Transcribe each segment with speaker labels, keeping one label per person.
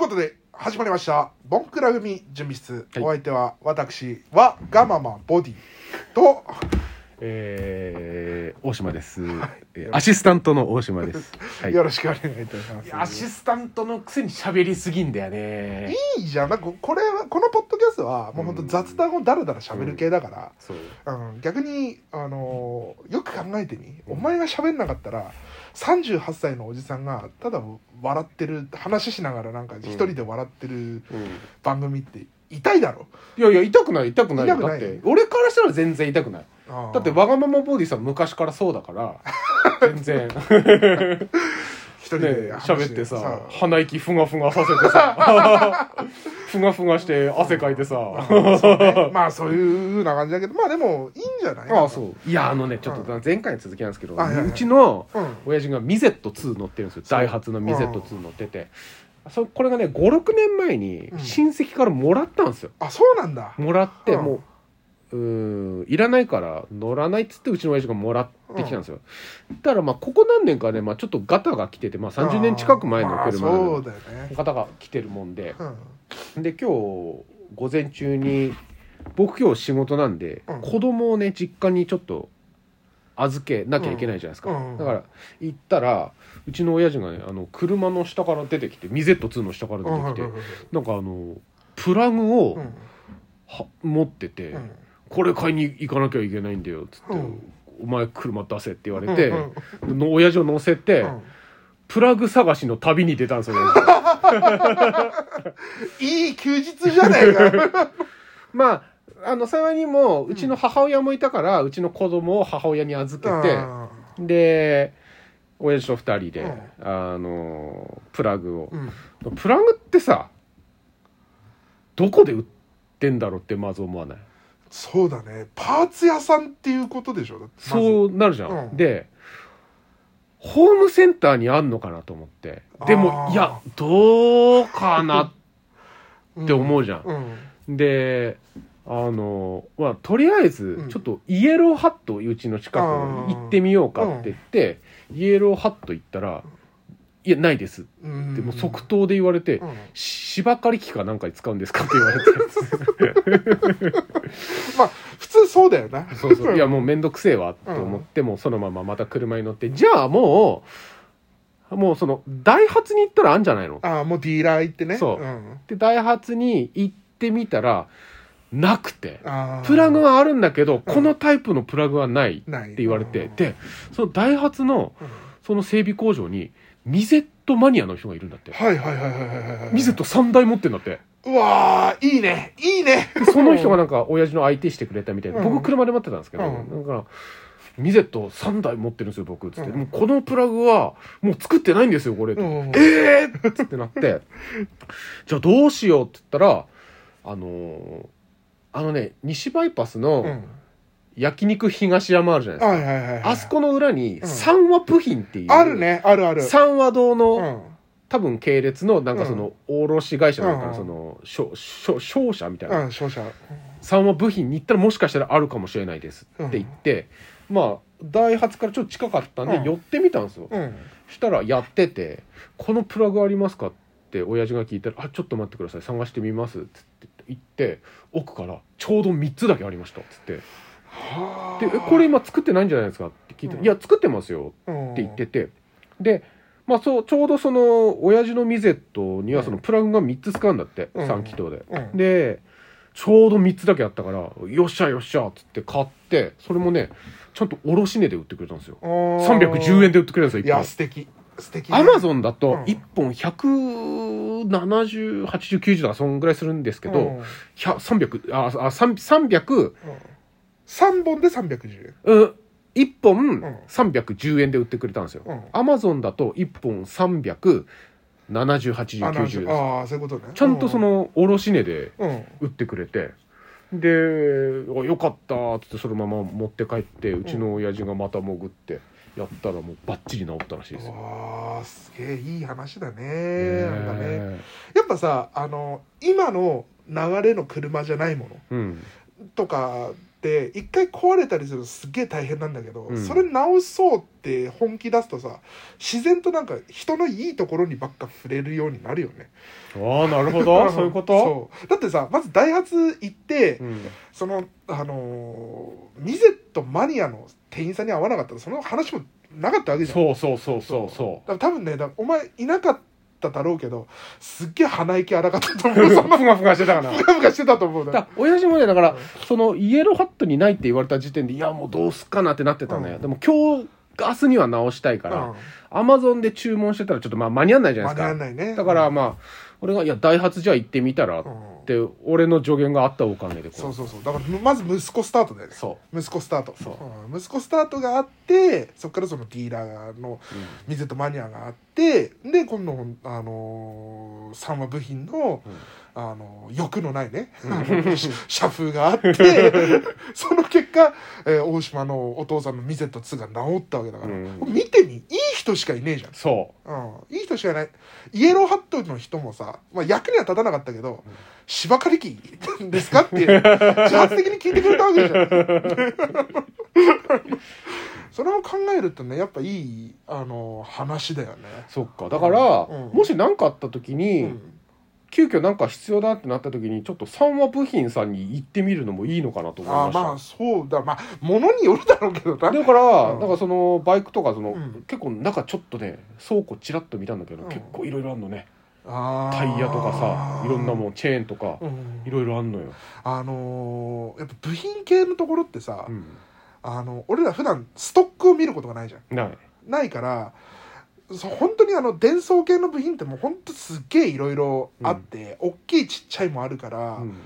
Speaker 1: ことで始まりました「ボンクラ組準備室」
Speaker 2: はい。
Speaker 1: お相手は私はガママボディ。と
Speaker 2: えー、大島です、えー
Speaker 1: よろしく
Speaker 2: アシスタントの大島です、はい、
Speaker 1: よろしくお願いいたします。
Speaker 2: アシスタントのくせに喋りすぎんだよね。
Speaker 1: いいじゃん。なんかこれはこのはもう本当雑談をだらだら喋る系だから、
Speaker 2: そう。
Speaker 1: うん。逆に、あのーよく考えてみお前が喋んなかったら38歳のおじさんがただ笑ってる話しながらなんか一人で笑ってる
Speaker 2: うん、
Speaker 1: 番組って痛いだろ、
Speaker 2: いやいや痛くない痛くないよ。
Speaker 1: 痛くない？
Speaker 2: だって俺からしたら全然痛くない。だってわがままボディさん昔からそうだから。全然。
Speaker 1: 一人
Speaker 2: ね
Speaker 1: で
Speaker 2: 喋ってさ鼻息ふがふがさせてさ ふがふがして汗かいてさ。
Speaker 1: ね。まあそういうふうな感じだけどまあでもいいんじゃない？
Speaker 2: ああそう。いやあのねちょっと前回の続きなんですけど、
Speaker 1: う
Speaker 2: ちの
Speaker 1: うん。
Speaker 2: 親父がミゼット2乗ってるんですよ。ダイハツのミゼット2乗ってて。そこれがね56年前に
Speaker 1: うん。
Speaker 2: 親戚からもらったんですよ。
Speaker 1: あそうなんだ。
Speaker 2: もらって
Speaker 1: うん。
Speaker 2: もううーんいらないから乗らないっつってうちの親父がもらってきたんですよ、だからまあここ何年かね、まあ、ちょっとガタが来てて、まあ、30年近く前の車のガタが来てるもんで。
Speaker 1: うん。
Speaker 2: で今日午前中に僕今日仕事なんで、
Speaker 1: うん。
Speaker 2: 子供をね実家にちょっと預けなきゃいけないじゃないですか、
Speaker 1: うんうん
Speaker 2: だから行ったらうちの親父がねあの車の下から出てきてミゼット2の下から出てきて、
Speaker 1: うんうん。
Speaker 2: なんかあのプラグを
Speaker 1: うん。
Speaker 2: は持ってて、
Speaker 1: うん
Speaker 2: これ買いに行かなきゃいけないんだよっつって、
Speaker 1: うん。
Speaker 2: お前車出せって言われて、
Speaker 1: うん
Speaker 2: の親父を乗せて、
Speaker 1: うん。
Speaker 2: プラグ探しの旅に出たんですよ、ね、
Speaker 1: いい休日じゃねえか。
Speaker 2: まああの幸いにもうちの母親もいたから、うちの子供を母親に預けて、で親父と二人で、あのプラグを。
Speaker 1: う、ん。
Speaker 2: プラグってさどこで売ってんだろうってまず思わない？
Speaker 1: そうだね。パーツ屋さんっていうことでしょ？だってまず。
Speaker 2: そうなるじゃん、
Speaker 1: うん。
Speaker 2: でホームセンターにあんのかなと思って。で
Speaker 1: あー。
Speaker 2: もいやどうかなって思うじゃん、
Speaker 1: うん。
Speaker 2: であのまあとりあえず
Speaker 1: うん。
Speaker 2: ちょっとイエローハットうちの近くに行ってみようかって言って、イエローハット行ったら「いやないです」
Speaker 1: うん。
Speaker 2: でもう即答で言われて
Speaker 1: うん「
Speaker 2: 芝刈り機かなんかに使うんですか?」って言われて
Speaker 1: まあ普通そうだよな。
Speaker 2: そうそう。いやもう面倒くせえわと思って、もうそのまままた車に乗ってじゃあもうもうそのダイハツに行ったらあるんじゃないの？
Speaker 1: ああもうディーラー行ってね。
Speaker 2: そう。ん。でダイハツに行ってみたらなくて。
Speaker 1: あー。
Speaker 2: プラグはあるんだけど、このタイプのプラグはないって
Speaker 1: ない。
Speaker 2: 言われて、
Speaker 1: うん。
Speaker 2: でそのダイハツの
Speaker 1: うん。
Speaker 2: その整備工場にミゼットマニアの人がいるんだって。
Speaker 1: はいはいはいはいはいはいはい。
Speaker 2: ミゼット3台持ってんだって
Speaker 1: うわーいいね。いいね。
Speaker 2: でその人がなんか親父の相手してくれたみたいな、
Speaker 1: うん。
Speaker 2: 僕車で待ってたんですけど、
Speaker 1: うん。
Speaker 2: だからミゼット3台持ってるんですよ僕っつって、
Speaker 1: うん。
Speaker 2: もうこのプラグはもう作ってないんですよこれ、
Speaker 1: うん。
Speaker 2: えーっつってなって。じゃあどうしようって言ったらあのーあのね西バイパス
Speaker 1: う
Speaker 2: の
Speaker 1: ん。
Speaker 2: 焼肉東山あるじゃないですか、あそこの裏に
Speaker 1: うん。
Speaker 2: 三和部品っていう、
Speaker 1: あるねあるある。
Speaker 2: 三和堂の、
Speaker 1: うん
Speaker 2: 多分系列のなんかその卸会社かな、
Speaker 1: うん。
Speaker 2: その商商商社みたいな、
Speaker 1: うん勝者
Speaker 2: 三和部品に行ったらもしかしたらあるかもしれないですって言って、まあダイハツからちょっと近かったんで
Speaker 1: うん。
Speaker 2: 寄ってみたんですよ、
Speaker 1: うん。
Speaker 2: したらやってて「このプラグありますか?」って親父が聞いたら「あちょっと待ってください探してみます」っつって言って奥からちょうど3つだけありましたっつって。
Speaker 1: は「
Speaker 2: でえこれ今作ってないんじゃないですか?」って聞いたら
Speaker 1: うん。
Speaker 2: いや作ってますよ」
Speaker 1: れ
Speaker 2: って言っててでまあそうちょうどその親父のミゼットにはそのプラグが3つ使うんだって、
Speaker 1: うん。
Speaker 2: 3気筒で。
Speaker 1: うん。
Speaker 2: でちょうど3つだけあったから「よっしゃよっしゃ」っつって買ってそれもねちゃんと卸値で売ってくれたんですよ。310円で売ってくれるんですよ
Speaker 1: いや
Speaker 2: 1
Speaker 1: 素敵。素敵。
Speaker 2: 本アマゾンだと
Speaker 1: うん。
Speaker 2: 1本1708090とかそんぐらいするんですけど、
Speaker 1: うん。
Speaker 2: 100 300ああ300
Speaker 1: 3本で310円。
Speaker 2: うん1本
Speaker 1: ん。
Speaker 2: 310円で売ってくれたんですよ、
Speaker 1: うん。
Speaker 2: アマゾンだと1本3708090
Speaker 1: ああーそういうことね。
Speaker 2: ちゃんとその卸値で売ってくれて。で「あよかった」っつってそのまま持って帰ってうちの親父がまた潜ってやったらもうバッチリ治ったらしいですよ。
Speaker 1: わあすげえいい話だね。
Speaker 2: ね
Speaker 1: なんかね。やっぱさあの今の流れの車じゃないもの
Speaker 2: うん。
Speaker 1: とかって一回壊れたりするとすっげえ大変なんだけど、
Speaker 2: うん。
Speaker 1: それ直そうって本気出すとさ自然となんか人のいいところにばっか触れるようになるよね。
Speaker 2: ああなるほど。そういうこと？
Speaker 1: そう。だってさまずダイハツ行って、
Speaker 2: うん。
Speaker 1: そのあのーミゼットマニアの店員さんに会わなかったらその話もなかったわけじゃん。
Speaker 2: そうそうそうそうそ
Speaker 1: だから多分ねお前いなかっただろうけどすっげえ鼻息荒かったと
Speaker 2: う
Speaker 1: 思う。そ の
Speaker 2: ふがふがしてたかな。
Speaker 1: ふがふがしてたと思う
Speaker 2: だ親父もねだからそのイエローハットにないって言われた時点でいやもうどうすっかなってなってたね、
Speaker 1: うん。
Speaker 2: でも今日明日には直したいから、アマゾンで注文してたらちょっとまあ間に合わないじゃない
Speaker 1: 間
Speaker 2: ですか。
Speaker 1: に合わないね。
Speaker 2: だからまあ俺が「いやダイハツじゃあ行ってみたら」っ
Speaker 1: うん
Speaker 2: て俺の助言があったおかげでこ
Speaker 1: そうそうそう。だからまず息子スタートだよね。
Speaker 2: そ
Speaker 1: 息子スタート。
Speaker 2: そう。
Speaker 1: うん。息子スタートがあってそこからそのディーラーの
Speaker 2: う、
Speaker 1: ミゼットマニアがあってで今度あのー、三話部品の
Speaker 2: うん
Speaker 1: あの欲のないね、社風があって その結果、えー大島のお父さんのミゼット2が治ったわけだから、
Speaker 2: うん。
Speaker 1: 見てみいい人しかいねえじゃん。
Speaker 2: そ
Speaker 1: う。ん、いい人しかいない。イエローハットの人もさ、まあ、役には立たなかったけど、
Speaker 2: うん。
Speaker 1: 芝刈り機 ですかっていう自発的に聞いてくれたわけじゃん。それを考えるとねやっぱいいあの話だよね。
Speaker 2: うそっか。だから、
Speaker 1: うん。
Speaker 2: もし何かあった時に、
Speaker 1: うん
Speaker 2: 急遽なんか必要だってなった時にちょっと三話部品さんに行ってみるのもいいのかなと思いました。
Speaker 1: あまあそうだ。まあものによるだろうけどな。
Speaker 2: だから、
Speaker 1: うん。
Speaker 2: なんかそのバイクとかその、
Speaker 1: うん。
Speaker 2: 結構中ちょっとね倉庫ちらっと見たんだけど、
Speaker 1: うん。
Speaker 2: 結構いろいろあんのね。タイヤとかさいろんなもんチェーンとか
Speaker 1: うん。
Speaker 2: いろいろあんのよ、
Speaker 1: あのーやっぱ部品系のところってさ、
Speaker 2: うん、
Speaker 1: あの俺ら普段ストックを見ることがないじゃん。
Speaker 2: ない。
Speaker 1: ないから本当にあの電装系の部品ってもう本当すっげえいろいろあって、大きいちっちゃいもあるから、
Speaker 2: うん。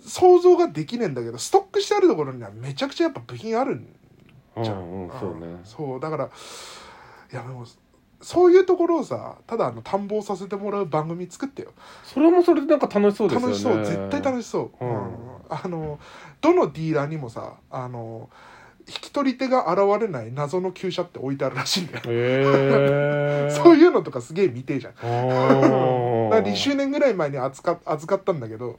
Speaker 1: 想像ができねえんだけどストックしてあるところにはめちゃくちゃやっぱ部品あるんじゃん、
Speaker 2: うんうんそうね。
Speaker 1: そうだからいやでもそういうところをさただあの探訪させてもらう番組作ってよ。
Speaker 2: それもそれでなんか楽しそうですよね。
Speaker 1: 楽しそう絶対楽しそう、
Speaker 2: うん。
Speaker 1: あのどのディーラーにもさあの引き取り手が現れない謎の旧車って置いてあるらしいんだよ、
Speaker 2: へえ
Speaker 1: そういうのとかすげえ見てえじゃん。
Speaker 2: あー。
Speaker 1: だから2周年ぐらい前に預か預かったんだけど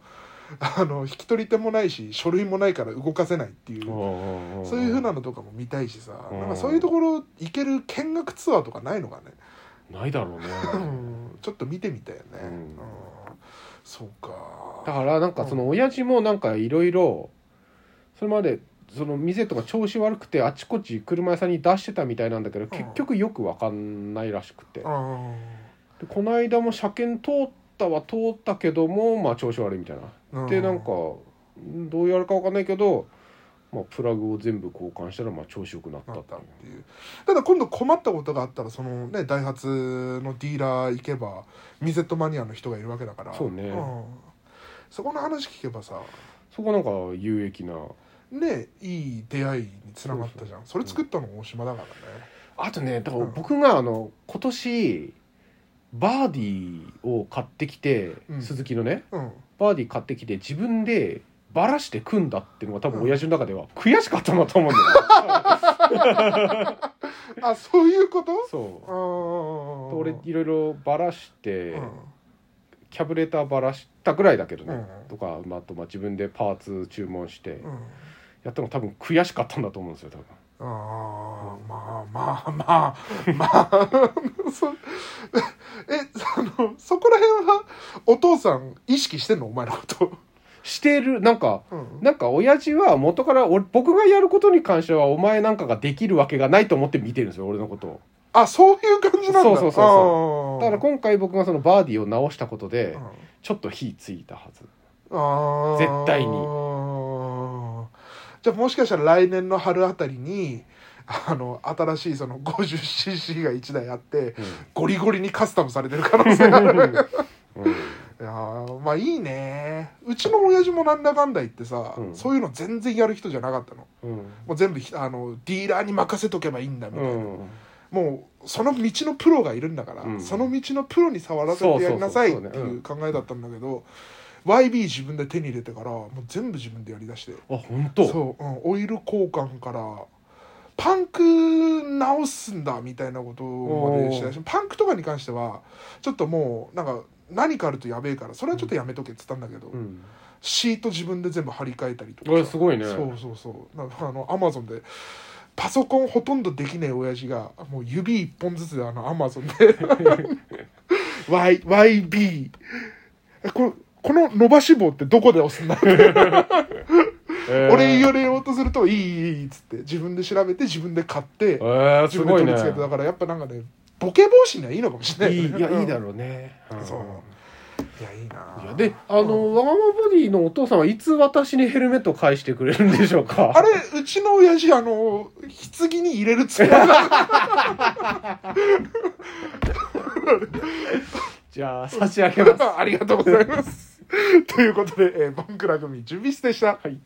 Speaker 1: あの引き取り手もないし書類もないから動かせないっていう
Speaker 2: うん
Speaker 1: そういうふうなのとかも見たいしさ。
Speaker 2: うん
Speaker 1: なんかそういうところ行ける見学ツアーとかないのかね。
Speaker 2: ないだろうね。
Speaker 1: う んちょっと見てみたいよね、
Speaker 2: うん。
Speaker 1: うん。そうか。
Speaker 2: だからなんかその親父もなんかいろいろそれまでその店とか調子悪くてあちこち車屋さんに出してたみたいなんだけど結局よく分かんないらしくて。で
Speaker 1: うん。
Speaker 2: この間も車検通ったは通ったけどもまあ調子悪いみたいな。
Speaker 1: うん。
Speaker 2: でなんかんどうやるか分かんないけどまあプラグを全部交換したらまあ調子よくなった
Speaker 1: な
Speaker 2: っ
Speaker 1: っていう。ただ今度困ったことがあったらそのねダイハツのディーラー行けばミゼットマニアの人がいるわけだから。
Speaker 2: そうね。
Speaker 1: ん。そこの話聞けばさ。
Speaker 2: そこなんか有益な
Speaker 1: ねいい出会いにつながったじゃん。それ作ったの大島だからね。
Speaker 2: あとねだから
Speaker 1: うん。
Speaker 2: 僕があの今年バーディーを買ってきて、
Speaker 1: うん。
Speaker 2: 鈴木のね
Speaker 1: うん。
Speaker 2: バーディー買ってきて自分でバラして組んだっていうのが多分親父の中では悔しかったなと思うんだよ、
Speaker 1: あそういうこと？
Speaker 2: そう。
Speaker 1: あ
Speaker 2: 俺いろいろバラして、
Speaker 1: うん。
Speaker 2: キャブレーターバラしたぐらいだけどね、
Speaker 1: うん。
Speaker 2: とか、まあ、あとまあ自分でパーツ注文して
Speaker 1: うん
Speaker 2: やったの多分悔しかったんだと思うんですよ多分。
Speaker 1: あーまあまあまあまあ そ えそのそこら辺はお父さん意識してんの？お前のこと、
Speaker 2: してる。なんか
Speaker 1: うん。
Speaker 2: なんか親父は元から俺僕がやることに関してはお前なんかができるわけがないと思って見てるんですよ俺のことを。
Speaker 1: あそういう感じなんだ。
Speaker 2: そうそうそうそ
Speaker 1: あー。
Speaker 2: だから今回僕がそのバーディーを直したことで
Speaker 1: うん。
Speaker 2: ちょっと火ついたはず。絶対に
Speaker 1: じゃあもしかしたら来年の春あたりにあの新しいその 50cc が1台あってゴリゴリにカスタムされてる可能性がある。
Speaker 2: うん。
Speaker 1: いやーまあいいね。うちの親父もなんだかんだ言ってさ、
Speaker 2: うん。
Speaker 1: そういうの全然やる人じゃなかったの。
Speaker 2: うん。
Speaker 1: もう全部ひあのディーラーに任せとけばいいんだみたいな、
Speaker 2: うん。
Speaker 1: もうその道のプロがいるんだから、
Speaker 2: うん。
Speaker 1: その道のプロに触らせてやりなさいっていう考えだったんだけど、YB 自分で手に入れてからもう全部自分でやりだして。
Speaker 2: あ本当？
Speaker 1: そう、うん、オイル交換からパンク直すんだみたいなことまでした。しパンクとかに関してはちょっともうなんか何かあるとやべえからそれはちょっとやめとけっつったんだけど、
Speaker 2: うん。
Speaker 1: シート自分で全部張り替えたりとか。
Speaker 2: すごいね。
Speaker 1: そうそうそう。なんかあのアマゾンでパソコンほとんどできねえ親父がもう指一本ずつであのアマゾンで。Y YB えこれこの伸ばし棒ってどこで押すんだって。
Speaker 2: えー。
Speaker 1: 俺言われようとすると「いいいいいい」っつって自分で調べて自分で買って
Speaker 2: えー、
Speaker 1: 自分で取り付けてだからやっぱなんかねボケ防止にはいいのかもしれない。
Speaker 2: いいいやいいだ
Speaker 1: う
Speaker 2: ろうね、
Speaker 1: んそう。いやいいない
Speaker 2: やであの、わがままボディのお父さんはいつ私にヘルメットを返してくれるんでしょうか？
Speaker 1: あれうちの親父あの棺に入れるつもりだ。
Speaker 2: じゃあ差し上げます。
Speaker 1: ありがとうございます ということで、えー、ボンクラ組準備室でした。
Speaker 2: はい。